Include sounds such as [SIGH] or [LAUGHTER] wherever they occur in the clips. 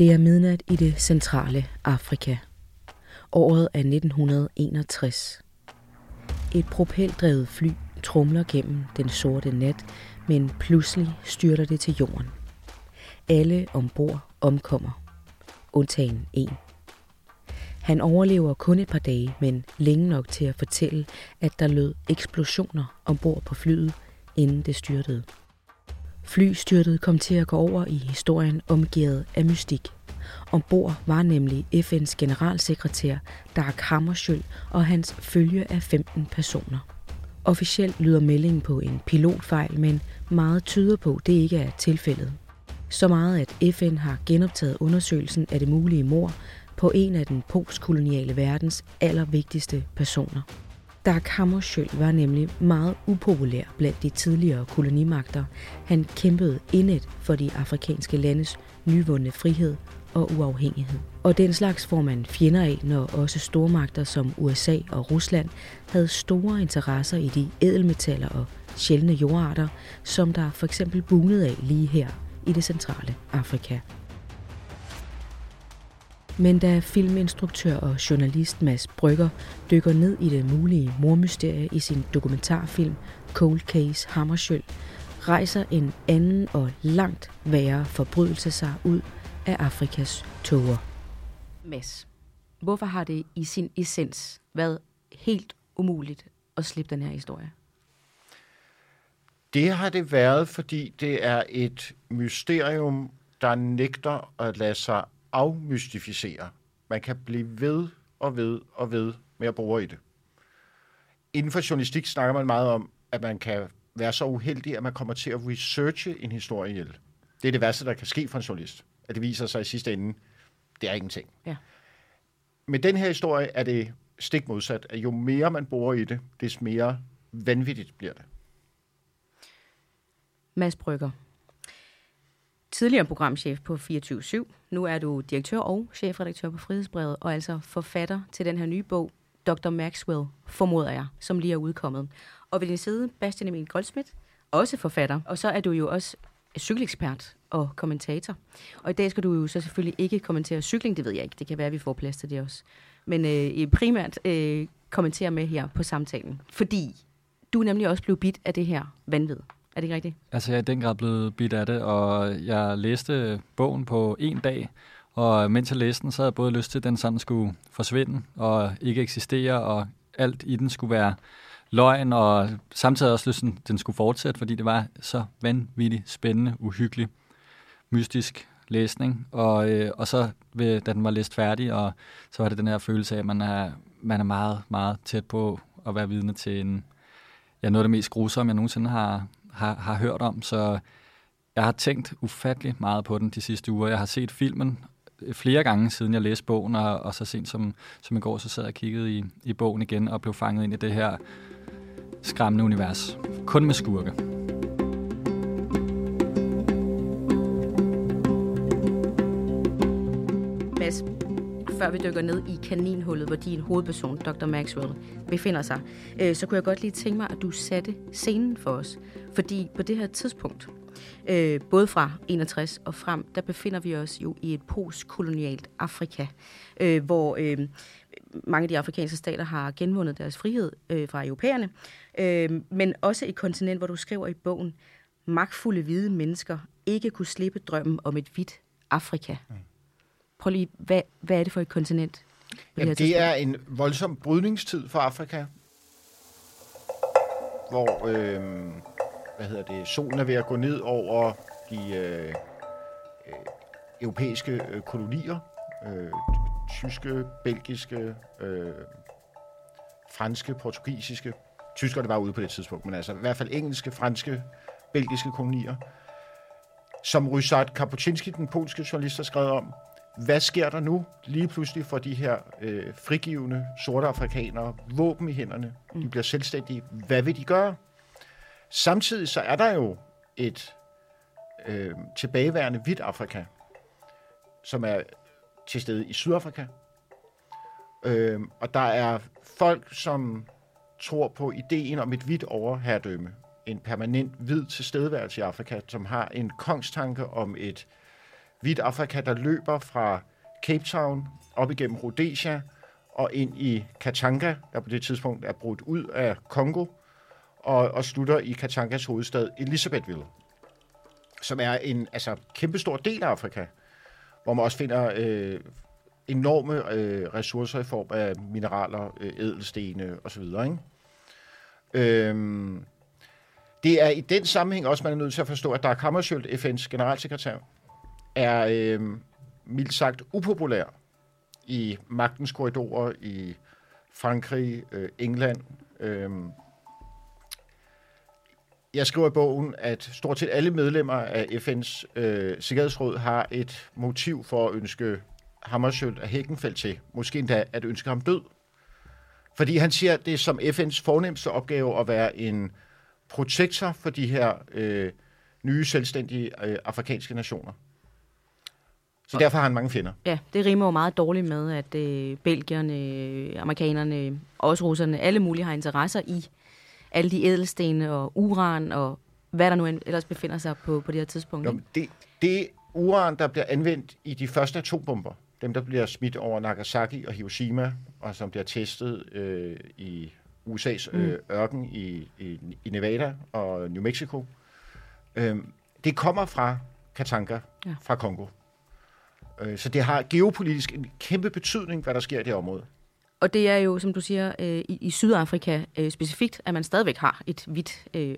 Det er midnat i det centrale Afrika. Året er 1961. Et propeldrevet fly trumler gennem den sorte nat, men pludselig styrter det til jorden. Alle ombord omkommer, undtagen en. Han overlever kun et par dage, men længe nok til at fortælle, at der lød eksplosioner ombord på flyet, inden det styrtede. Flystyrtet kom til at gå over i historien omgivet af mystik. Ombord var nemlig FN's generalsekretær Dag Hammarskjöld og hans følge af 15 personer. Officielt lyder meldingen på en pilotfejl, men meget tyder på, at det ikke er tilfældet. Så meget, at FN har genoptaget undersøgelsen af det mulige mor på en af den postkoloniale verdens allervigtigste personer. Dag Hammarskjöld var nemlig meget upopulær blandt de tidligere kolonimagter. Han kæmpede indet for de afrikanske landes nyvundne frihed og uafhængighed. Og den slags får man fjender af, når også stormagter som USA og Rusland havde store interesser i de ædelmetaller og sjældne jordarter, som der for eksempel bunede af lige her i det centrale Afrika. Men da filminstruktør og journalist Mads Brygger dykker ned i det mulige mormysterie i sin dokumentarfilm Cold Case Hammarskjöld, rejser en anden og langt værre forbrydelse sig ud af Afrikas tåger. Mads, hvorfor har det i sin essens været helt umuligt at slippe den her historie? Det har det været, fordi det er et mysterium, der nægter at lade sig afmystificere. Man kan blive ved og ved og ved med at bruge i det. Inden for journalistik snakker man meget om, at man kan være så uheldig, at man kommer til at researche en historie ihjel. Det er det værste, der kan ske for en journalist. At det viser sig i sidste ende, det er ingenting. Ja. Med den her historie er det stik modsat, at jo mere man bruger i det, des mere vanvittigt bliver det. Mads Brygger, tidligere programchef på 24-7. Nu er du direktør og chefredaktør på Frihedsbrevet, og altså forfatter til den her nye bog, Dr. Maxwell, formoder jeg, som lige er udkommet. Og ved din side, Bastian Emil Goldsmith, også forfatter. Og så er du jo også cykelekspert og kommentator. Og i dag skal du jo så selvfølgelig ikke kommentere cykling, det ved jeg ikke. Det kan være, at vi får plads til det også. Men øh, primært øh, kommentere med her på samtalen. Fordi du er nemlig også blevet bit af det her vanvid. Er det ikke rigtigt? Altså, jeg er i den grad blevet bidt af det, og jeg læste bogen på en dag, og mens jeg læste den, så havde jeg både lyst til, at den sådan skulle forsvinde og ikke eksistere, og alt i den skulle være løgn, og samtidig også lyst til, at den skulle fortsætte, fordi det var så vanvittigt spændende, uhyggelig, mystisk læsning. Og, øh, og så, ved, da den var læst færdig, og så var det den her følelse af, at man er, man er meget, meget tæt på at være vidne til en, ja, noget af det mest grusomme, jeg nogensinde har, har, har hørt om, så jeg har tænkt ufattelig meget på den de sidste uger. Jeg har set filmen øh, flere gange, siden jeg læste bogen, og, og så sent som, som i går, så sad jeg og kiggede i, i bogen igen og blev fanget ind i det her skræmmende univers. Kun med skurke. Mads, før vi dykker ned i kaninhullet, hvor din hovedperson, Dr. Maxwell, befinder sig, øh, så kunne jeg godt lige tænke mig, at du satte scenen for os. Fordi på det her tidspunkt, øh, både fra 61 og frem, der befinder vi os jo i et postkolonialt Afrika, øh, hvor øh, mange af de afrikanske stater har genvundet deres frihed øh, fra europæerne, øh, men også et kontinent, hvor du skriver i bogen, magtfulde hvide mennesker ikke kunne slippe drømmen om et hvidt Afrika. Mm. Prøv lige, hvad, hvad er det for et kontinent? Jamen, det er en voldsom brydningstid for Afrika, hvor øh, hvad hedder det, solen er ved at gå ned over de øh, øh, europæiske øh, kolonier, øh, tyske, belgiske, øh, franske, portugisiske. Tyskerne var ude på det tidspunkt, men altså i hvert fald engelske, franske, belgiske kolonier, som Ryszard Kapuscinski, den polske journalist, har skrevet om, hvad sker der nu lige pludselig for de her øh, frigivende sorte afrikanere? Våben i hænderne. De bliver selvstændige. Hvad vil de gøre? Samtidig så er der jo et øh, tilbageværende hvidt Afrika, som er til stede i Sydafrika. Øh, og der er folk, som tror på ideen om et hvidt overherredømme. En permanent hvid tilstedeværelse i Afrika, som har en kongstanke om et hvidt Afrika, der løber fra Cape Town op igennem Rhodesia og ind i Katanga, der på det tidspunkt er brudt ud af Kongo, og, og slutter i Katangas hovedstad Elisabethville, som er en altså, kæmpestor del af Afrika, hvor man også finder øh, enorme øh, ressourcer i form af mineraler, øh, edelstene osv. Ikke? Øhm, det er i den sammenhæng også, man er nødt til at forstå, at Dag Hammarskjöld, FN's generalsekretær, er øh, mildt sagt upopulær i magtens korridorer i Frankrig, øh, England. Øh, jeg skriver i bogen, at stort set alle medlemmer af FN's øh, Sikkerhedsråd har et motiv for at ønske Hammarskjöld af Hækkenfeldt til. Måske endda at ønske ham død. Fordi han siger, at det er som FN's fornemmeste opgave at være en protektor for de her øh, nye selvstændige øh, afrikanske nationer. Så derfor har han mange fjender. Ja, det rimer jo meget dårligt med, at øh, belgierne, amerikanerne, også russerne, alle mulige har interesser i alle de ædelstene og uran og hvad der nu ellers befinder sig på, på det her tidspunkt. Jo, det, det uran, der bliver anvendt i de første atombomber, dem der bliver smidt over Nagasaki og Hiroshima, og som bliver testet øh, i USA's øh, mm. ørken i, i, i Nevada og New Mexico, øh, det kommer fra Katanga, ja. fra Kongo. Øh, så det har geopolitisk en kæmpe betydning, hvad der sker i det område. Og det er jo, som du siger, øh, i, i Sydafrika øh, specifikt, at man stadigvæk har et hvidt øh,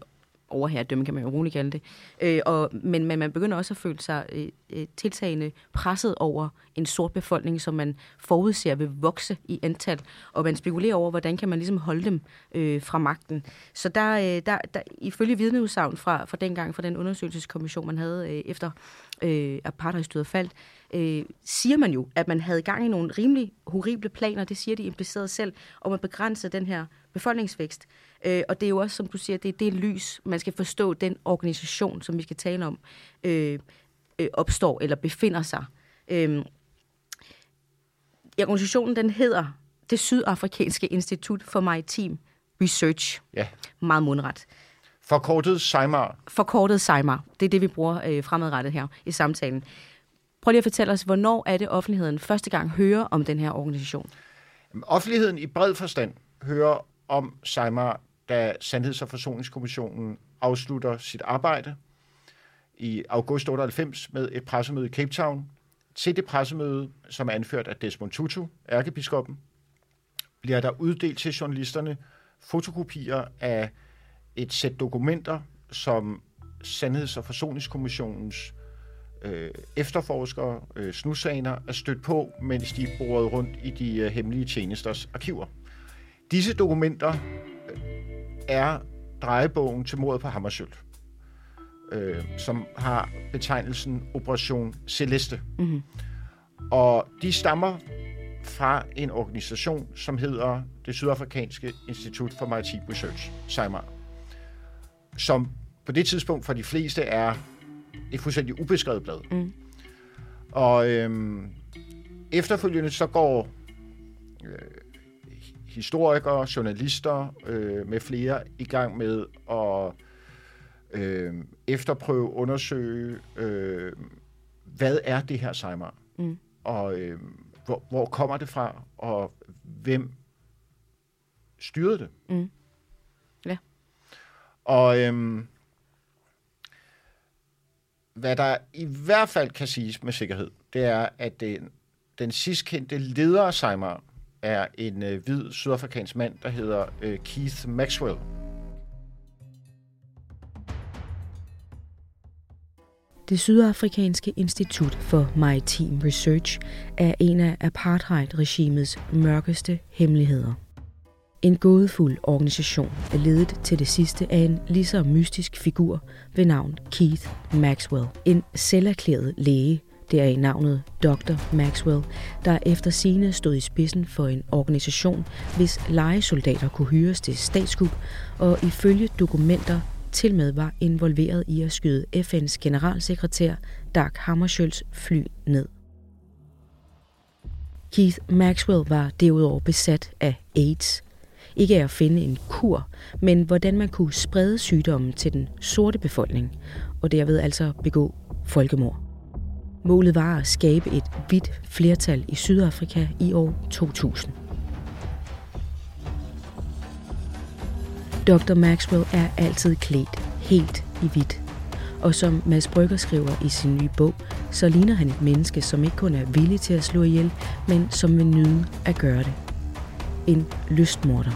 overherredømme, kan man jo roligt kalde det. Øh, og, men, men man begynder også at føle sig øh, øh, tiltagende presset over en sort befolkning, som man forudser vil vokse i antal, og man spekulerer over, hvordan kan man ligesom holde dem øh, fra magten. Så der, øh, der, der ifølge vidneudsagn fra, fra dengang, fra den undersøgelseskommission, man havde øh, efter øh, apartheidstyret faldt, øh, siger man jo, at man havde gang i nogle rimelig horrible planer, det siger de implicerede selv, om at begrænse den her befolkningsvækst. Øh, og det er jo også, som du siger, det er det lys, man skal forstå, den organisation, som vi skal tale om, øh, øh, opstår eller befinder sig. Øh, organisationen, den hedder det Sydafrikanske Institut for Maritim Research. Ja. Meget mundret. Forkortet SEIMAR. Forkortet SEIMAR. Det er det, vi bruger øh, fremadrettet her i samtalen. Prøv lige at fortælle os, hvornår er det offentligheden første gang hører om den her organisation? Offentligheden i bred forstand hører om Seymour, da Sandheds- og Forsoningskommissionen afslutter sit arbejde i august 98 med et pressemøde i Cape Town. Til det pressemøde, som er anført af Desmond Tutu, ærkebiskoppen, bliver der uddelt til journalisterne fotokopier af et sæt dokumenter, som Sandheds- og Forsoningskommissionens øh, efterforskere, øh, snusaner, er stødt på, mens de borede rundt i de øh, hemmelige tjenesters arkiver. Disse dokumenter øh, er drejebogen til mordet på Hammarskjöld, øh, som har betegnelsen Operation Celeste. Mm-hmm. Og de stammer fra en organisation, som hedder det Sydafrikanske Institut for Maritim Research, SIMAR, som på det tidspunkt for de fleste er et fuldstændig ubeskrevet blad. Mm. Og øhm, efterfølgende så går øh, historikere, journalister øh, med flere i gang med at øh, efterprøve, undersøge, øh, hvad er det her Seimer? Mm. Og øh, hvor, hvor kommer det fra, og hvem styrede det? Mm. Ja. Og øh, hvad der i hvert fald kan siges med sikkerhed, det er, at den, den sidst kendte leder af Seymour er en øh, hvid sydafrikansk mand, der hedder øh, Keith Maxwell. Det Sydafrikanske Institut for Maritim Research er en af apartheid-regimets mørkeste hemmeligheder. En gådefuld organisation er ledet til det sidste af en lige så mystisk figur ved navn Keith Maxwell. En selverklæret læge, det er i navnet Dr. Maxwell, der efter sine stod i spidsen for en organisation, hvis legesoldater kunne hyres til statskup, og ifølge dokumenter til med var involveret i at skyde FN's generalsekretær Dag Hammarskjölds fly ned. Keith Maxwell var derudover besat af AIDS, ikke er at finde en kur, men hvordan man kunne sprede sygdommen til den sorte befolkning, og derved altså begå folkemord. Målet var at skabe et hvidt flertal i Sydafrika i år 2000. Dr. Maxwell er altid klædt helt i hvidt. Og som Mads Brygger skriver i sin nye bog, så ligner han et menneske, som ikke kun er villig til at slå ihjel, men som vil nyde at gøre det. En lystmorder.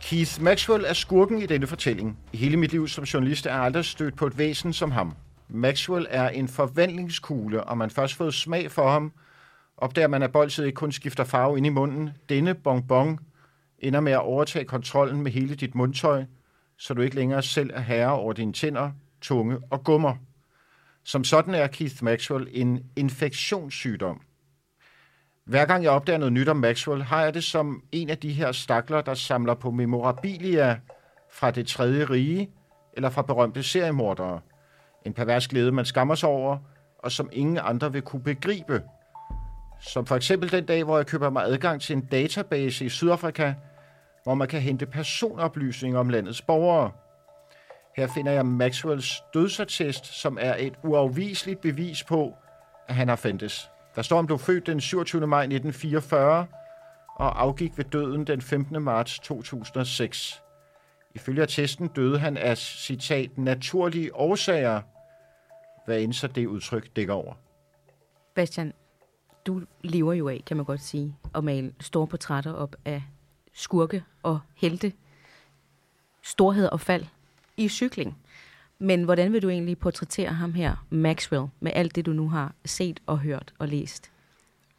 Keith Maxwell er skurken i denne fortælling. I hele mit liv som journalist er jeg aldrig stødt på et væsen som ham. Maxwell er en forvandlingskugle, og man først fået smag for ham, opdager man, at bolset ikke kun skifter farve ind i munden. Denne bonbon ender med at overtage kontrollen med hele dit mundtøj, så du ikke længere selv er herre over dine tænder, tunge og gummer. Som sådan er Keith Maxwell en infektionssygdom. Hver gang jeg opdager noget nyt om Maxwell, har jeg det som en af de her stakler, der samler på memorabilia fra det tredje rige eller fra berømte seriemordere. En pervers glæde, man skammer sig over, og som ingen andre vil kunne begribe. Som for eksempel den dag, hvor jeg køber mig adgang til en database i Sydafrika, hvor man kan hente personoplysninger om landets borgere. Her finder jeg Maxwells dødsattest, som er et uafviseligt bevis på, at han har fandtes. Der står, om blev født den 27. maj 1944 og afgik ved døden den 15. marts 2006. Ifølge attesten døde han af, citat, naturlige årsager, hvad end så det udtryk dækker over. Bastian, du lever jo af, kan man godt sige, at male store portrætter op af skurke og helte, storhed og fald i cykling. Men hvordan vil du egentlig portrættere ham her, Maxwell, med alt det, du nu har set og hørt og læst?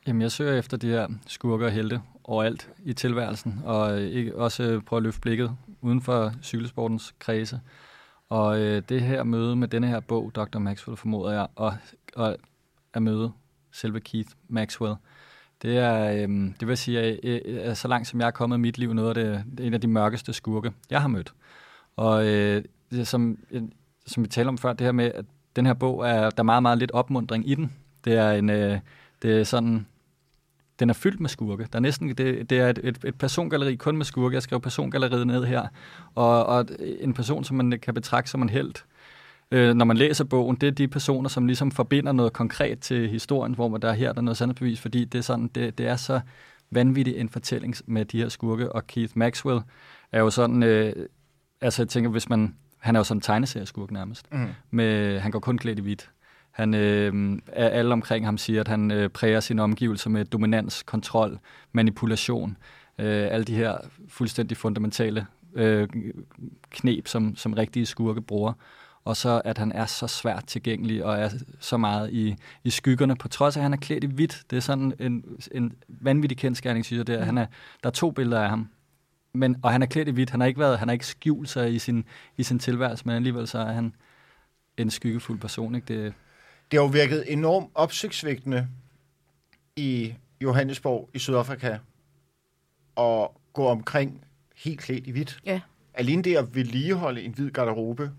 Jamen, jeg søger efter de her skurker og helte overalt i tilværelsen, og øh, ikke også øh, prøve at løfte blikket uden for cykelsportens kredse. Og øh, det her møde med denne her bog, Dr. Maxwell, formoder jeg, og, og at møde selve Keith Maxwell, det er, øh, det vil sige, at øh, så langt som jeg er kommet i mit liv, noget af det, det er en af de mørkeste skurke, jeg har mødt. Og øh, som, øh, som vi talte om før, det her med, at den her bog, er, der er meget, meget lidt opmundring i den. Det er en, øh, det er sådan, den er fyldt med skurke. Der er næsten, det, det er et, et, et persongalleri kun med skurke. Jeg skrev persongalleriet ned her. Og, og en person, som man kan betragte som en held, øh, når man læser bogen, det er de personer, som ligesom forbinder noget konkret til historien, hvor man der er her, der er noget sandhedsbevis, fordi det er, sådan, det, det er så vanvittig en fortælling med de her skurke. Og Keith Maxwell er jo sådan, øh, altså jeg tænker, hvis man, han er jo sådan en tegneserieskurk nærmest. Mm. Med, han går kun klædt i hvidt. Han, øh, alle omkring ham siger, at han øh, præger sine omgivelser med dominans, kontrol, manipulation. Øh, alle de her fuldstændig fundamentale øh, knep, som, som rigtige skurke bruger. Og så, at han er så svært tilgængelig og er så meget i, i skyggerne, på trods af, at han er klædt i hvidt. Det er sådan en, en vanvittig kendskærning, synes jeg. Det er, han er, der er to billeder af ham. Men, og han er klædt i hvidt. Han har ikke, været, han har ikke skjult sig i sin, i sin tilværelse, men alligevel så er han en skyggefuld person. Ikke? Det, det har jo virket enormt opsigtsvægtende i Johannesborg i Sydafrika at gå omkring helt klædt i hvidt. Ja. Alene det at vedligeholde en hvid garderobe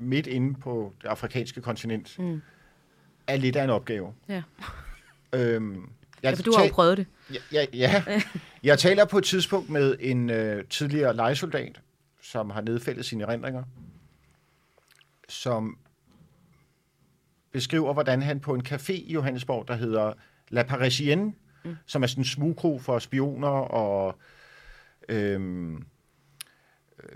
midt inde på det afrikanske kontinent mm. er lidt af en opgave. Ja. Øhm, jeg ja, for du har jo prøvet det. Ja, ja, ja. [LAUGHS] Jeg taler på et tidspunkt med en øh, tidligere legesoldat, som har nedfældet sine erindringer, som beskriver, hvordan han på en café i Johannesborg, der hedder La Parisienne, mm. som er sådan en smugkro for spioner og øhm,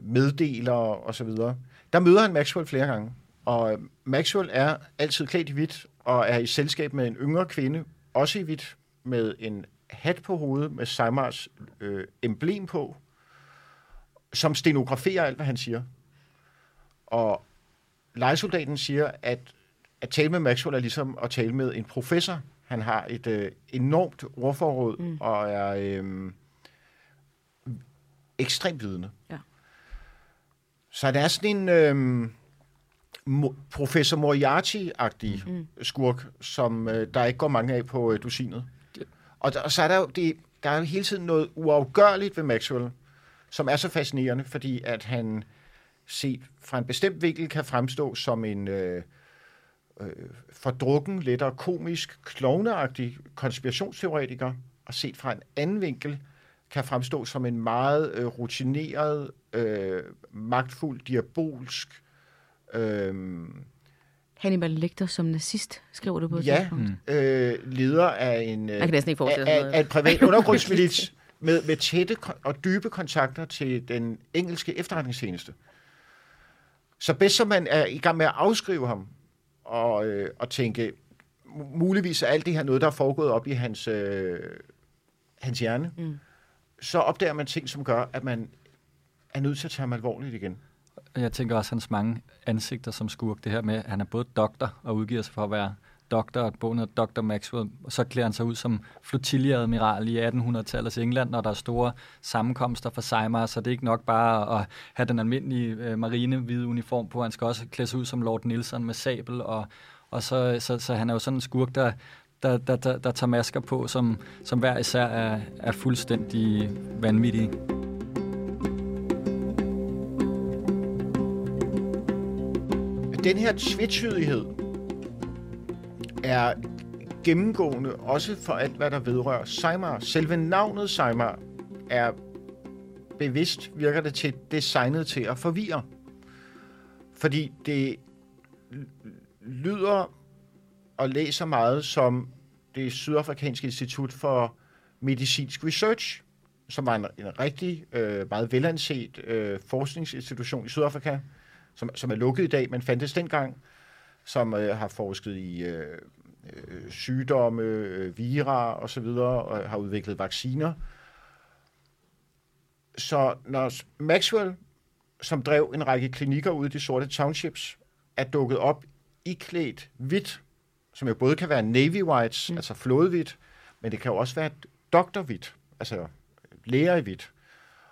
meddelere og så videre. Der møder han Maxwell flere gange, og Maxwell er altid klædt i hvidt og er i selskab med en yngre kvinde, også i hvidt, med en hat på hovedet med Seimars øh, emblem på, som stenograferer alt, hvad han siger. Og legesoldaten siger, at at tale med Maxwell er ligesom at tale med en professor. Han har et øh, enormt ordforråd mm. og er øh, ekstremt vidende. Ja. Så det er sådan en øh, professor Moriarty-agtig mm. skurk, som øh, der ikke går mange af på øh, dusinet. Og, der, og så er der jo det, der er jo hele tiden noget uafgørligt ved Maxwell, som er så fascinerende, fordi at han set fra en bestemt vinkel kan fremstå som en... Øh, øh, fordrukken, lettere komisk, klovneagtig konspirationsteoretiker, og set fra en anden vinkel, kan fremstå som en meget øh, rutineret, øh, magtfuld, diabolsk øh, Hannibal Lecter som nazist, skriver du på et ja, tidspunkt. øh, leder af en, øh, kan ikke af, af, af et privat [LAUGHS] undergrundsmilits med, med tætte og dybe kontakter til den engelske efterretningstjeneste. Så bedst som man er i gang med at afskrive ham og, øh, og tænke, mu- muligvis er alt det her noget, der er foregået op i hans, øh, hans hjerne, mm. så opdager man ting, som gør, at man er nødt til at tage ham alvorligt igen. Jeg tænker også hans mange ansigter som skurk. Det her med, at han er både doktor og udgiver sig for at være doktor, og bogen hedder Dr. Maxwell, og så klæder han sig ud som flotiljeadmiral i 1800-tallets England, når der er store sammenkomster for Seymour, så det er ikke nok bare at have den almindelige øh, marine hvide uniform på, han skal også klæde sig ud som Lord Nelson med sabel, og, og så, så, så han er jo sådan en skurk, der, der, der, der, der tager masker på, som, som hver især er, er fuldstændig vanvittige. Den her tvetydighed er gennemgående også for alt, hvad der vedrører Seymour. Selve navnet Seymour er bevidst, virker det til, designet til at forvirre. Fordi det lyder og læser meget som det sydafrikanske institut for medicinsk research, som var en, en rigtig øh, meget velanset øh, forskningsinstitution i Sydafrika, som, som er lukket i dag, men fandtes dengang, som øh, har forsket i øh, øh, sygdomme, øh, vira og så videre, og har udviklet vacciner. Så når Maxwell, som drev en række klinikker ude i de sorte townships, er dukket op i klædt hvidt, som jo både kan være navy whites, mm. altså flådehvidt, men det kan jo også være doktorhvidt, altså læger i hvidt,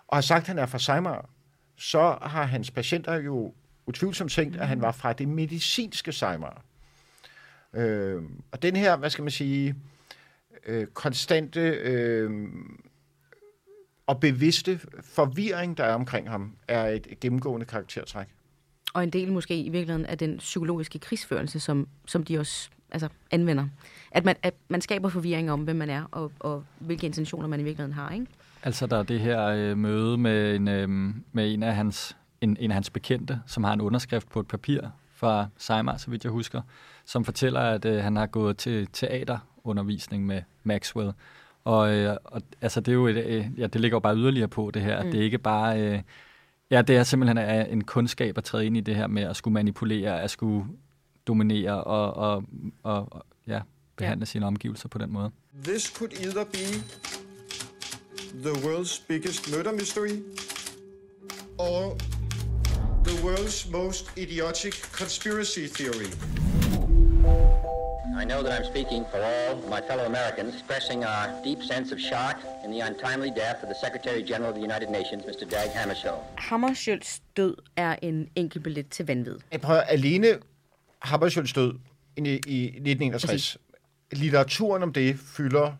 og har sagt, at han er fra Seymour, så har hans patienter jo utvivlsomt tænkt, at han var fra det medicinske Seymour. Øh, og den her, hvad skal man sige, øh, konstante øh, og bevidste forvirring, der er omkring ham, er et gennemgående karaktertræk. Og en del måske i virkeligheden af den psykologiske krigsførelse, som, som de også altså, anvender. At man, at man skaber forvirring om, hvem man er, og, og hvilke intentioner man i virkeligheden har. Ikke? Altså, der er det her øh, møde med en, øh, med en af hans en, en af hans bekendte, som har en underskrift på et papir fra Seymour, så vidt jeg husker, som fortæller, at øh, han har gået til teaterundervisning med Maxwell. Og, øh, og altså, det er jo et, øh, ja, det ligger jo bare yderligere på det her. Mm. Det er ikke bare... Øh, ja, det er simpelthen er en kundskab at træde ind i det her med at skulle manipulere, at skulle dominere og, og, og, og ja, behandle ja. sine omgivelser på den måde. This could either be the world's biggest murder mystery or the world's most idiotic conspiracy theory. I know that I'm speaking for all my fellow Americans, expressing our deep sense of shock in the untimely death of the Secretary General of the United Nations, Mr. Dag Hammarskjöld. Hammarskjölds død er en enkel billet til vanvid. Jeg prøver alene Hammarskjölds død i, i 1961. Litteraturen om det fylder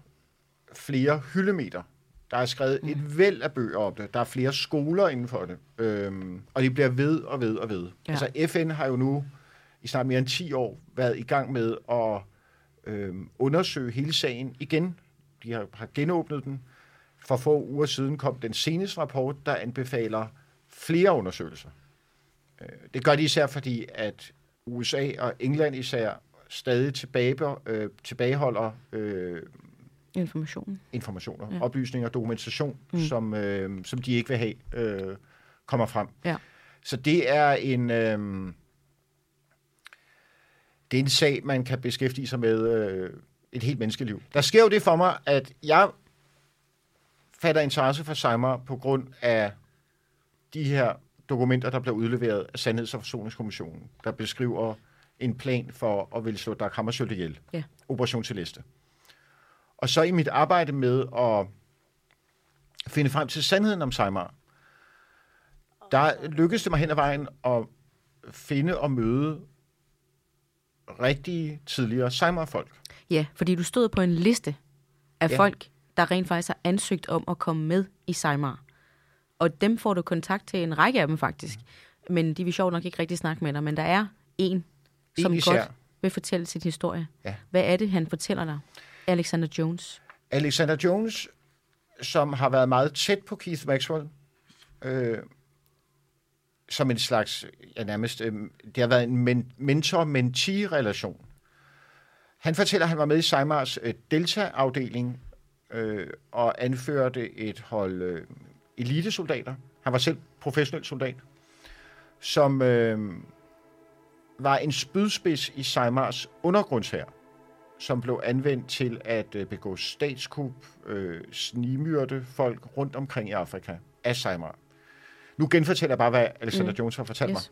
flere hyldemeter. Der er skrevet mm. et væld af bøger om det. Der er flere skoler inden for det. Øhm, og de bliver ved og ved og ved. Ja. Altså FN har jo nu i snart mere end 10 år været i gang med at øhm, undersøge hele sagen igen. De har, har genåbnet den. For få uger siden kom den seneste rapport, der anbefaler flere undersøgelser. Øh, det gør de især fordi, at USA og England især stadig tilbage, øh, tilbageholder øh, Information. informationer, ja. oplysninger, dokumentation, mm. som, øh, som de ikke vil have, øh, kommer frem. Ja. Så det er en øh, det er en sag, man kan beskæftige sig med øh, et helt menneskeliv. Der sker jo det for mig, at jeg fatter interesse for Seymour på grund af de her dokumenter, der bliver udleveret af Sandheds- og Forsoningskommissionen, der beskriver en plan for at ville slå Dag Hammarskjöld ihjel. Ja. Operation Celeste. Og så i mit arbejde med at finde frem til sandheden om Seymour, der lykkedes det mig hen ad vejen at finde og møde rigtige tidligere Seymour-folk. Ja, fordi du stod på en liste af Ja. folk, der rent faktisk har ansøgt om at komme med i Seymour. Og dem får du kontakt til en række af dem faktisk. Men de vil sjovt nok ikke rigtig snakke med dig. Men der er en, som især. godt vil fortælle sin historie. Ja. Hvad er det, han fortæller dig? Alexander Jones. Alexander Jones, som har været meget tæt på Keith Maxwell, øh, som en slags, ja, nærmest, øh, det har været en men, mentor-mentee-relation. Han fortæller, at han var med i Seimars øh, Delta-afdeling øh, og anførte et hold øh, elitesoldater. Han var selv professionel soldat, som øh, var en spydspids i Seimars undergrundshær, som blev anvendt til at øh, begå statskup, øh, snimyrde folk rundt omkring i Afrika af Seimar. Nu genfortæller jeg bare, hvad Alexander mm. Jones har fortalt yes.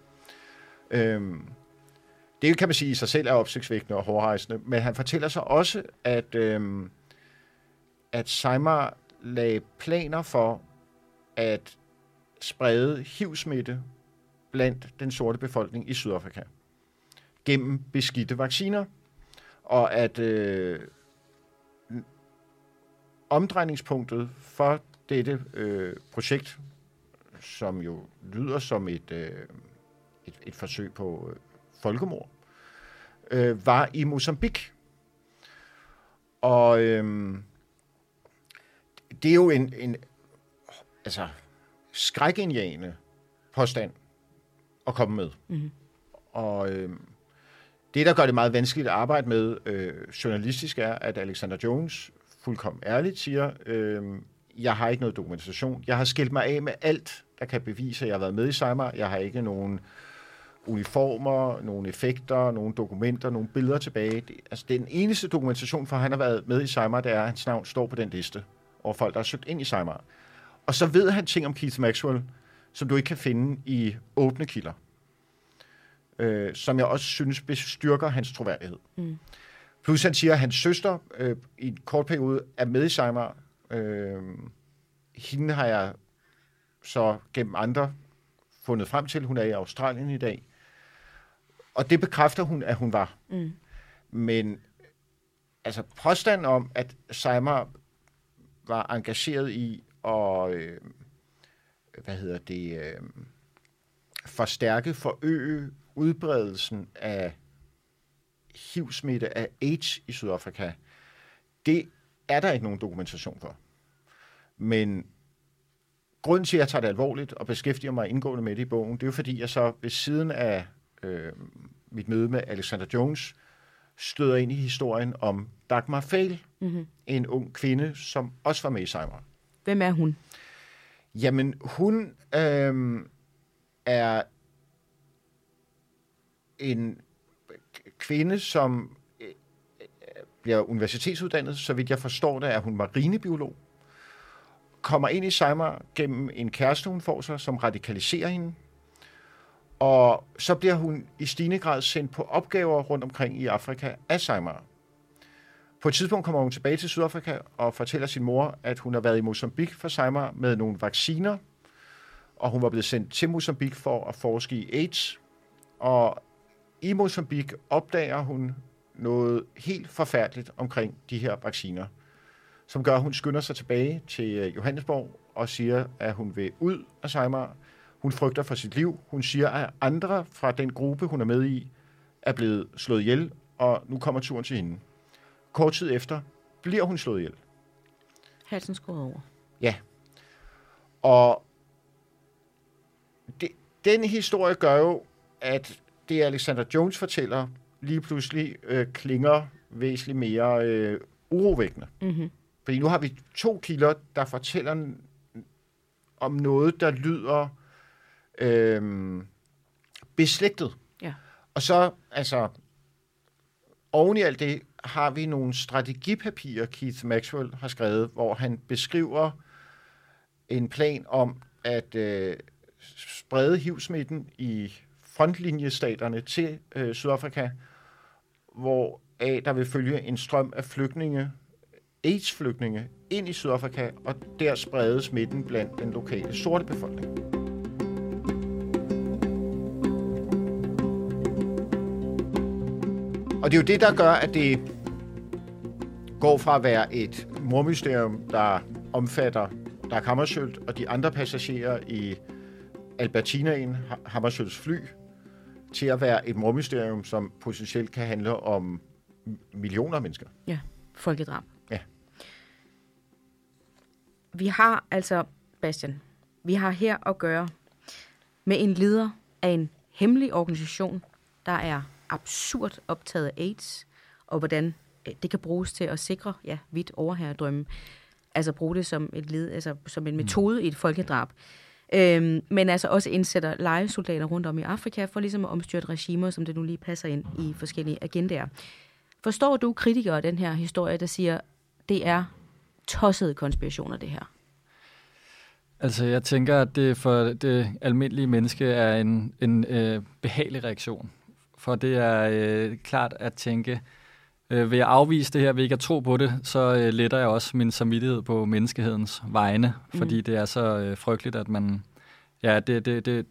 mig. Øhm, det kan man sige i sig selv er opsigtsvækkende og hårdrejsende, men han fortæller så også, at, øhm, at Seimar lagde planer for at sprede HIV-smitte blandt den sorte befolkning i Sydafrika gennem beskidte vacciner, og at øh, omdrejningspunktet for dette øh, projekt, som jo lyder som et, øh, et, et forsøg på øh, folkemord, øh, var i Mozambique. Og øh, det er jo en, en altså, skrækindjagende påstand at komme med. Mm-hmm. Og øh, det, der gør det meget vanskeligt at arbejde med øh, journalistisk, er, at Alexander Jones fuldkommen ærligt siger, øh, jeg har ikke noget dokumentation. Jeg har skilt mig af med alt, der kan bevise, at jeg har været med i Seymour. Jeg har ikke nogen uniformer, nogle effekter, nogle dokumenter, nogle billeder tilbage. Det, altså, den eneste dokumentation for, at han har været med i Seymour, det er, at hans navn står på den liste over folk, der har søgt ind i Seymour. Og så ved han ting om Keith Maxwell, som du ikke kan finde i åbne kilder. Øh, som jeg også synes bestyrker hans troværdighed. Mm. Plus han siger, at hans søster øh, i en kort periode er med i Seimer. Øh, hende har jeg så gennem andre fundet frem til. Hun er i Australien i dag. Og det bekræfter hun, at hun var. Mm. Men altså påstanden om, at Seimer var engageret i at, øh, hvad hedder det, øh, forstærke, forøge udbredelsen af HIV-smitte af AIDS i Sydafrika, det er der ikke nogen dokumentation for. Men grunden til, at jeg tager det alvorligt og beskæftiger mig indgående med det i bogen, det er jo fordi, jeg så ved siden af øh, mit møde med Alexander Jones, støder ind i historien om Dagmar Fail, mm-hmm. en ung kvinde, som også var med i Seimer. Hvem er hun? Jamen, hun øh, er en kvinde, som øh, øh, bliver universitetsuddannet, så vidt jeg forstår det, er hun marinebiolog, kommer ind i Seimer gennem en kæreste, hun får sig, som radikaliserer hende, og så bliver hun i stigende grad sendt på opgaver rundt omkring i Afrika af Seymour. På et tidspunkt kommer hun tilbage til Sydafrika og fortæller sin mor, at hun har været i Mozambique for Seimer med nogle vacciner, og hun var blevet sendt til Mozambique for at forske i AIDS. Og i Mozambique opdager hun noget helt forfærdeligt omkring de her vacciner, som gør, at hun skynder sig tilbage til øh, Johannesborg og siger, at hun vil ud af Seimer. Hun frygter for sit liv. Hun siger, at andre fra den gruppe, hun er med i, er blevet slået ihjel, og nu kommer turen til hende. Kort tid efter bliver hun slået ihjel. Halsen skåret over. Ja. Og det, den historie gør jo, at det Alexander Jones fortæller, lige pludselig øh, klinger væsentligt mere øh, urovækkende. Mm-hmm. Fordi nu har vi to kilder, der fortæller om noget, der lyder øh, beslægtet. Ja. Og så, altså, oven i alt det, har vi nogle strategipapirer, Keith Maxwell har skrevet, hvor han beskriver en plan om at øh, sprede HIV-smitten i frontlinjestaterne til øh, Sydafrika, hvor af der vil følge en strøm af flygtninge, AIDS-flygtninge, ind i Sydafrika, og der spredes smitten blandt den lokale sorte befolkning. Og det er jo det, der gør, at det går fra at være et mormysterium, der omfatter Dag Hammarskjöld og de andre passagerer i Albertinaen, Hammarskjölds fly, til at være et mormysterium, som potentielt kan handle om millioner af mennesker. Ja, folkedrab. Ja. Vi har altså, Bastian, vi har her at gøre med en leder af en hemmelig organisation, der er absurd optaget af AIDS, og hvordan øh, det kan bruges til at sikre ja, vidt overherredrømme. Altså bruge det som, et led, altså som en metode i et folkedrab. Øhm, men altså også indsætter legesoldater rundt om i Afrika for ligesom at omstyrte regimer, som det nu lige passer ind i forskellige agendaer. Forstår du kritikere af den her historie, der siger, det er tossede konspirationer, det her? Altså, jeg tænker, at det for det almindelige menneske er en, en øh, behagelig reaktion. For det er øh, klart at tænke, øh, vil jeg afvise det her, vil ikke tro på det, så øh, letter jeg også min samvittighed på menneskehedens vegne, mm. fordi det er så øh, frygteligt, at man... Ja, det, det, det,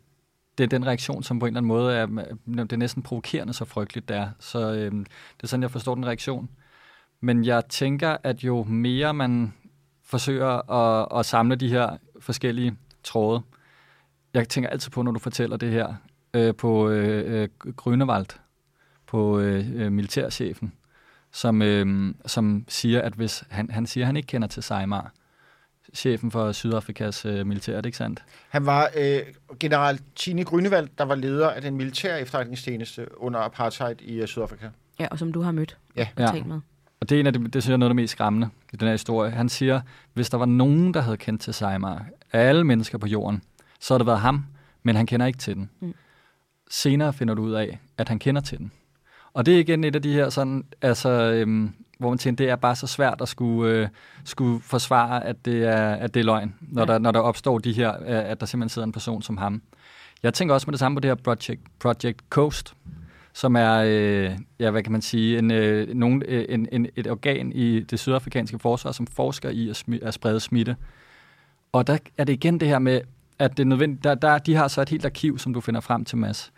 det er den reaktion, som på en eller anden måde er, det er næsten provokerende, så frygteligt det er. Så øh, det er sådan, jeg forstår den reaktion. Men jeg tænker, at jo mere man forsøger at, at samle de her forskellige tråde, jeg tænker altid på, når du fortæller det her, øh, på øh, øh, Grønevald, på øh, øh, militærchefen, som, øh, som siger, at hvis han, han siger, at han ikke kender til Seymar, chefen for Sydafrikas øh, militær, er det ikke sandt? Han var øh, general Tine Grønevald, der var leder af den militære efterretningstjeneste under apartheid i uh, Sydafrika. Ja, og som du har mødt Ja. og Ja. talt med. Og det er en af de, det synes jeg er noget af det mest skræmmende i den her historie. Han siger, hvis der var nogen, der havde kendt til Seymar, af alle mennesker på jorden, så havde det været ham, men han kender ikke til den. Mm. Senere finder du ud af, at han kender til den. Og det er igen et af de her sådan, altså, øhm, hvor man tænker, det er bare så svært at skulle, øh, skulle forsvare, at det er, at det er løgn, når, Ja. der, når der opstår de her, øh, at der simpelthen sidder en person som ham. Jeg tænker også med det samme på det her Project, Project Coast, som er, øh, ja, hvad kan man sige, en, øh, nogen, øh, en, en, et organ i det sydafrikanske forsvar, som forsker i at, smi, at sprede smitte. Og der er det igen det her med, at det er nødvendigt, der, der, de har så et helt arkiv, som du finder frem til, Mads,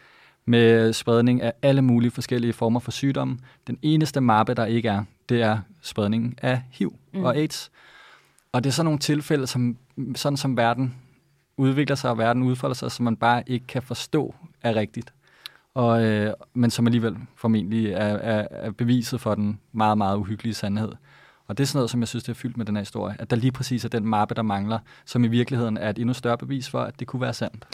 med spredning af alle mulige forskellige former for sygdomme. Den eneste mappe, der ikke er, det er spredningen af HIV mm. og AIDS. Og det er sådan nogle tilfælde, som, sådan som verden udvikler sig, og verden udfolder sig, som man bare ikke kan forstå er rigtigt. Og, øh, men som alligevel formentlig er, er, er beviset for den meget, meget uhyggelige sandhed. Og det er sådan noget, som jeg synes, det er fyldt med den her historie. At der lige præcis er den mappe, der mangler, som i virkeligheden er et endnu større bevis for, at det kunne være sandt.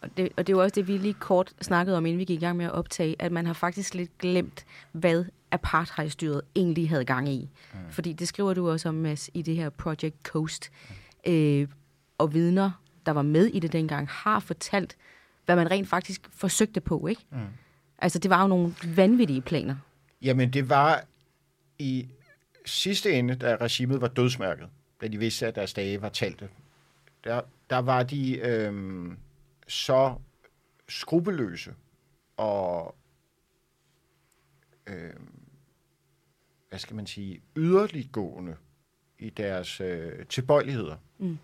Og det, og det jo også det, vi lige kort snakkede om, inden vi gik i gang med at optage, at man har faktisk lidt glemt, hvad apartheidstyret egentlig havde gang i. Mm. Fordi det skriver du også om, Mads, i det her Project Coast. Mm. Øh, og vidner, der var med i det dengang, har fortalt, hvad man rent faktisk forsøgte på, ikke? Mm. Altså, det var jo nogle vanvittige planer. Jamen, det var i sidste ende, da regimet var dødsmærket, da de vidste, at deres dage var talte. Der, der var de øhm, så skrupelløse og øhm, hvad skal man sige, yderliggående i deres øh, tilbøjeligheder, mm.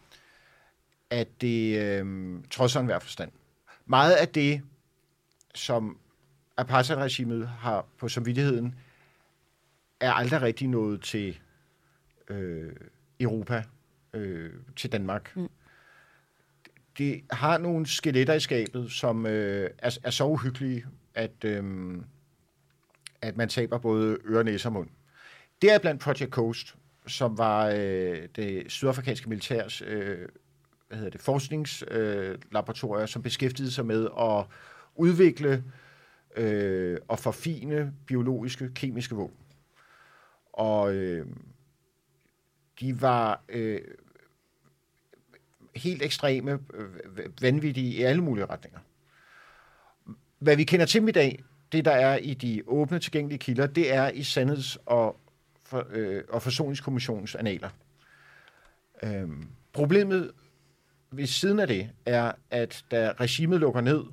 at det øh, trodser enhver forstand. Meget af det, som apartheidregimet har på samvittigheden, er aldrig rigtig nået til øh, Europa, øh, til Danmark. Mm. Det har nogle skeletter i skabet, som øh, er, er så uhyggelige, at, øh, at man taber både øre, næse og mund. Det er blandt Project Coast, som var øh, det sydafrikanske militærs øh, hvad hedder det, forskningslaboratorier, øh, som beskæftigede sig med at udvikle øh, og forfine biologiske, kemiske våben. Og øh, de var øh, helt ekstreme, øh, vanvittige i alle mulige retninger. Hvad vi kender til i dag, det der er i de åbne tilgængelige kilder, det er i Sandheds- og, for, øh, og Forsoningskommissionens analer. Øhm, problemet ved siden af det er, at da regimet lukker ned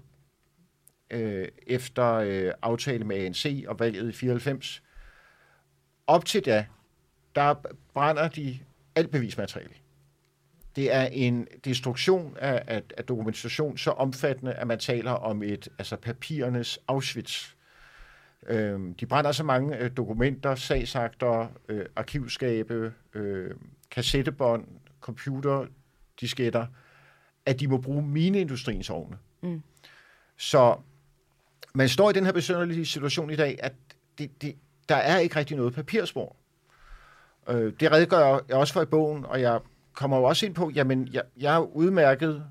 øh, efter øh, aftale med ANC og valget i 94, op til da, der brænder de alt bevismateriale. Det er en destruktion af, af, af dokumentation så omfattende, at man taler om et altså papirernes Auschwitz. Øhm, de brænder så mange øh, dokumenter, sagsakter, øh, arkivskabe, øh, kassettebånd, computer, disketter, at de må bruge mineindustriens ovne. Mm. Så man står i den her besynderlige situation i dag, at det, det, der er ikke rigtig noget papirspor. Øh, det redegør jeg også for i bogen, og jeg kommer jo også ind på, jamen, jeg, jeg er udmærket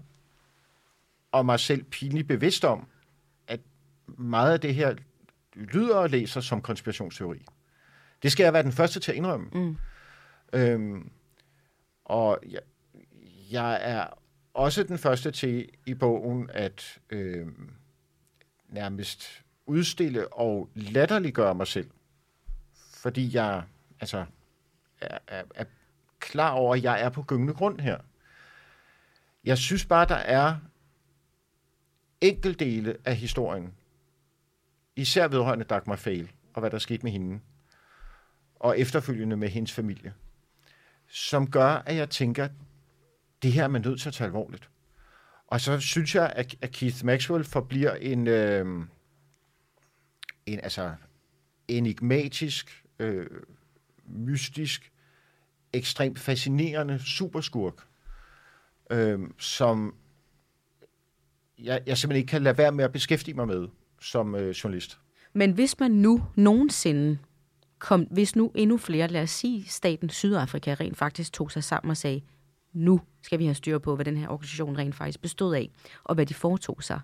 og mig selv pinligt bevidst om, at meget af det her lyder og læser som konspirationsteori. Det skal jeg være den første til at indrømme. Mm. Øhm, og jeg, jeg er også den første til i bogen at øhm, nærmest udstille og latterliggøre mig selv. Fordi jeg altså, er, er, er klar over, at jeg er på gyngende grund her. Jeg synes bare, der er enkeltdele af historien, især vedrørende Dagmar Fail, og hvad der skete med hende, og efterfølgende med hendes familie, som gør, at jeg tænker, det her er man nødt til at tage alvorligt. Og så synes jeg, at, at Keith Maxwell forbliver en, øh, en altså enigmatisk, øh, mystisk, ekstremt fascinerende superskurk, øh, som jeg, jeg simpelthen ikke kan lade være med at beskæftige mig med som øh, journalist. Men hvis man nu nogensinde kom, hvis nu endnu flere, lad os sige, staten Sydafrika rent faktisk tog sig sammen og sagde, nu skal vi have styr på, hvad den her organisation rent faktisk bestod af, og hvad de foretog sig.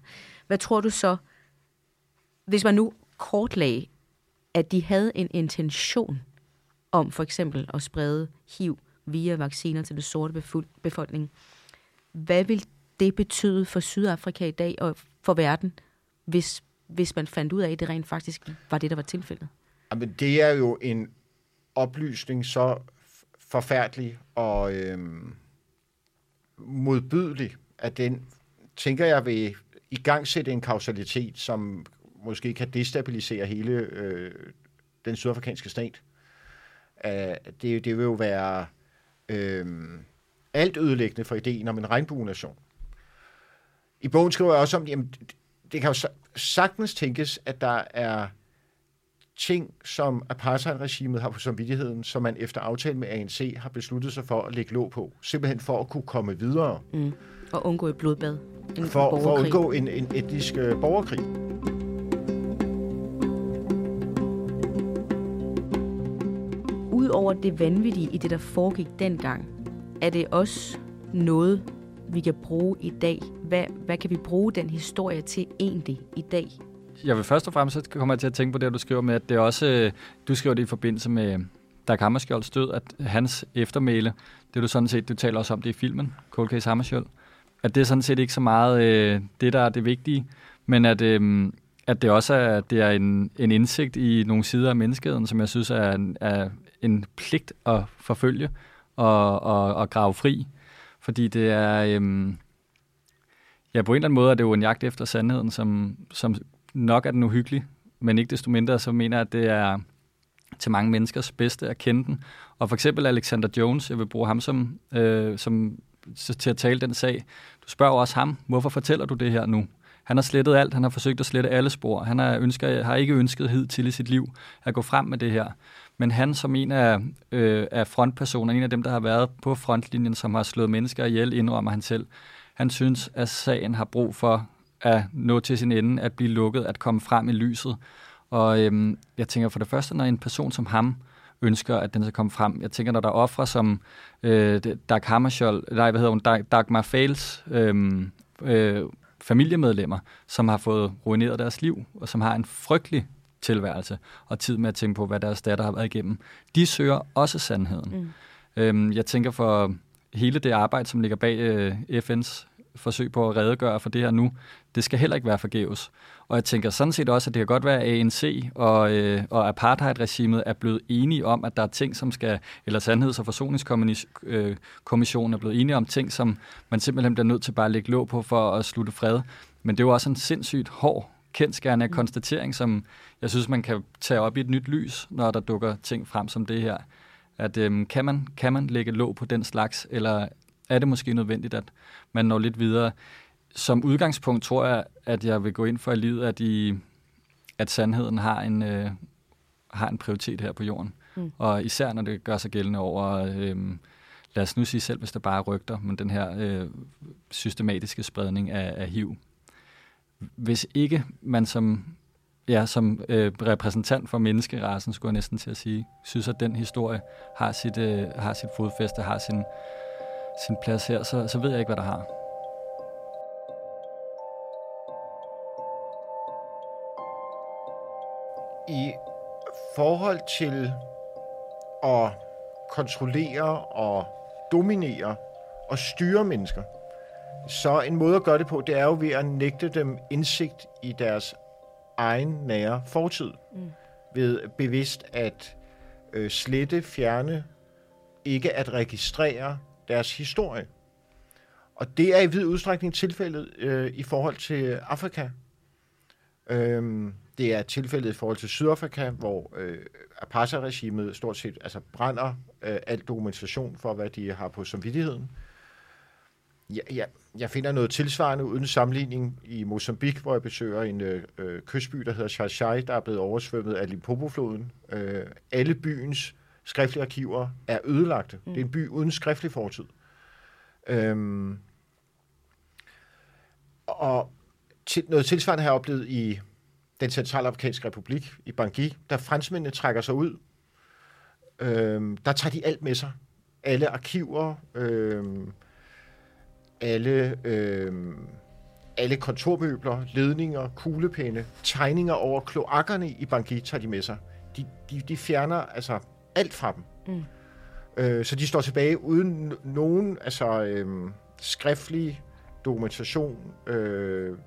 Hvad tror du så, hvis man nu kortlagde, at de havde en intention om for eksempel at sprede HIV via vacciner til den sorte befolkning, hvad vil det betyde for Sydafrika i dag og for verden, hvis, hvis man fandt ud af, at det rent faktisk var det, der var tilfældet? Jamen, det er jo en oplysning så forfærdelig og øhm, modbydelig, at den, tænker jeg, vil i gang sætte en kausalitet, som måske kan destabilisere hele øh, den sydafrikanske stat. Uh, det, det vil jo være øh, alt ødelæggende for ideen om en regnbuenation. I bogen skriver jeg også om, at det kan jo sagtens tænkes, at der er ting, som apartheid-regimet har på samvittigheden, som man efter aftale med ANC har besluttet sig for at lægge låg på. Simpelthen for at kunne komme videre. Mm. Og undgå et blodbad. En for, for at undgå en, en etnisk uh, borgerkrig. Over det vanvittige i det, der foregik dengang, er det også noget, vi kan bruge i dag? Hvad, hvad kan vi bruge den historie til egentlig i dag? Jeg vil først og fremmest komme til at tænke på det, du skriver med, at det også, øh, du skriver det i forbindelse med øh, Dag Hammarskjolds død, at hans eftermæle, det du sådan set, du taler også om det i filmen, Cold Case Hammarskjold, at det er sådan set ikke så meget øh, det, der er det vigtige, men at, øh, at det også er, det er en, en indsigt i nogle sider af menneskeheden, som jeg synes er en, er en pligt at forfølge og, og, og grave fri. Fordi det er... Øhm, ja, på en eller anden måde er det jo en jagt efter sandheden, som, som nok er den uhyggelig, men ikke desto mindre, så mener jeg, at det er til mange menneskers bedste at kende den. Og for eksempel Alexander Jones, jeg vil bruge ham som, øh, som til at tale den sag. Du spørger også ham, hvorfor fortæller du det her nu? Han har slettet alt, han har forsøgt at slette alle spor. Han har, ønsker, har ikke ønsket hed til i sit liv at gå frem med det her. Men han som en af, øh, af frontpersoner, en af dem, der har været på frontlinjen, som har slået mennesker ihjel, indrømmer han selv. Han synes, at sagen har brug for at nå til sin ende, at blive lukket, at komme frem i lyset. Og øhm, jeg tænker for det første, når en person som ham ønsker, at den skal komme frem. Jeg tænker, når der er ofre som øh, Dag Hammarskjold, nej, hvad hedder hun, Dag, Dagmar Fales øh, øh, familiemedlemmer, som har fået ruineret deres liv, og som har en frygtelig tilværelse og tid med at tænke på, hvad deres datter har været igennem. De søger også sandheden. Mm. Øhm, jeg tænker for hele det arbejde, som ligger bag øh, FN's forsøg på at redegøre for det her nu, det skal heller ikke være forgæves. Og jeg tænker sådan set også, at det kan godt være, at ANC og, øh, og apartheid-regimet er blevet enige om, at der er ting, som skal, eller Sandheds- og Forsoningskommissionen er blevet enige om ting, som man simpelthen bliver nødt til bare at lægge låg på for at slutte fred. Men det er jo også en sindssygt hård kendskærende af mm. konstatering, som jeg synes, man kan tage op i et nyt lys, når der dukker ting frem som det her. At øhm, kan, man, kan man lægge låg på den slags, eller er det måske nødvendigt, at man når lidt videre? Som udgangspunkt tror jeg, at jeg vil gå ind for i livet, at, I, at sandheden har en, øh, har en prioritet her på jorden. Mm. Og især når det gør sig gældende over, øh, lad os nu sige selv, hvis der bare er rygter, men den her øh, systematiske spredning af, af HIV hvis ikke man som, ja, som øh, repræsentant for menneskerassen, skulle jeg næsten til at sige, synes, at den historie har sit, øh, har sit fodfæste, har sin, sin plads her, så, så ved jeg ikke, hvad der har. I forhold til at kontrollere og dominere og styre mennesker, så en måde at gøre det på, det er jo ved at nægte dem indsigt i deres egen nære fortid. Mm. Ved bevidst at øh, slette, fjerne, ikke at registrere deres historie. Og det er i vid udstrækning tilfældet øh, i forhold til Afrika. Øhm, det er tilfældet i forhold til Sydafrika, hvor øh, apartheid-regimet stort set altså brænder øh, al dokumentation for, hvad de har på samvittigheden. Ja, ja, jeg finder noget tilsvarende uden sammenligning i Mozambique, hvor jeg besøger en øh, øh kystby, der hedder Xai der er blevet oversvømmet af Limpopo-floden. Øh, alle byens skriftlige arkiver er ødelagte. Mm. Det er en by uden skriftlig fortid. Øhm, og til, noget tilsvarende har jeg oplevet i den centralafrikanske republik, i Bangui, da franskmændene trækker sig ud. Øhm, der tager de alt med sig. Alle arkiver, øhm, alle, øhm, alle kontormøbler, ledninger, kuglepinde, tegninger over kloakkerne i Bangui tager de med sig. De, de, de fjerner altså alt fra dem. Mm. Øh, så de står tilbage uden nogen altså, øhm, skriftlig dokumentation, øh,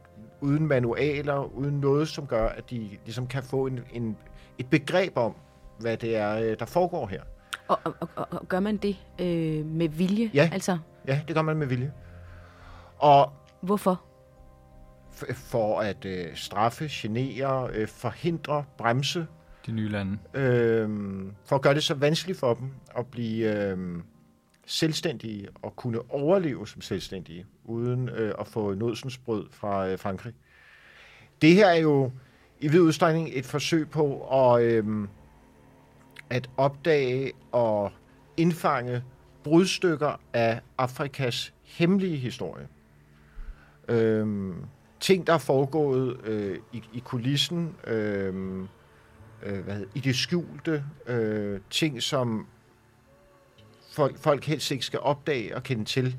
uden manualer, uden noget, som gør, at de ligesom kan få en, en, et begreb om, hvad det er, øh, der foregår her. Og, og, og, og gør man det øh, med vilje? Ja, altså? ja, det gør man med vilje. Og Hvorfor? For at øh, straffe, genere, øh, forhindre, bremse. De nye lande. Øh, for at gøre det så vanskeligt for dem at blive øh, selvstændige og kunne overleve som selvstændige, uden øh, at få nådsensbrød fra øh, Frankrig. Det her er jo i vid udstrækning et forsøg på at, øh, at opdage og indfange brudstykker af Afrikas hemmelige historie. Øh, ting, der er foregået øh, i, i kulissen, øh, øh, hvad hedder, i det skjulte, øh, ting, som folk, folk helst ikke skal opdage og kende til.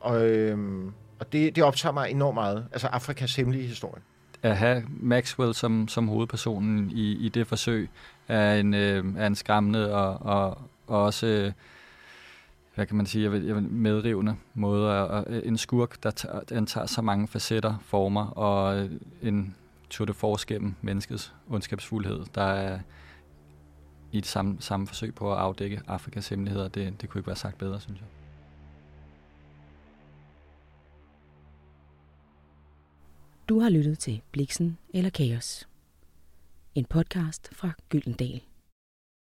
Og, øhm, og det, det optager mig enormt meget. Altså Afrikas hemmelige historie. At have Maxwell som, som hovedpersonen i, i det forsøg er en, øh, er en skræmmende og, og, og også, øh, hvad kan man sige, jeg vil, jeg vil medrivende måde. Og, en skurk, der tager, den tager så mange facetter, former, og øh, en tur de force gennem menneskets ondskabsfuldhed, der er i et samme, samme forsøg på at afdække Afrikas hemmeligheder. Det, det kunne ikke være sagt bedre, synes jeg. Du har lyttet til Bliksen eller Kaos. En podcast fra Gyldendal.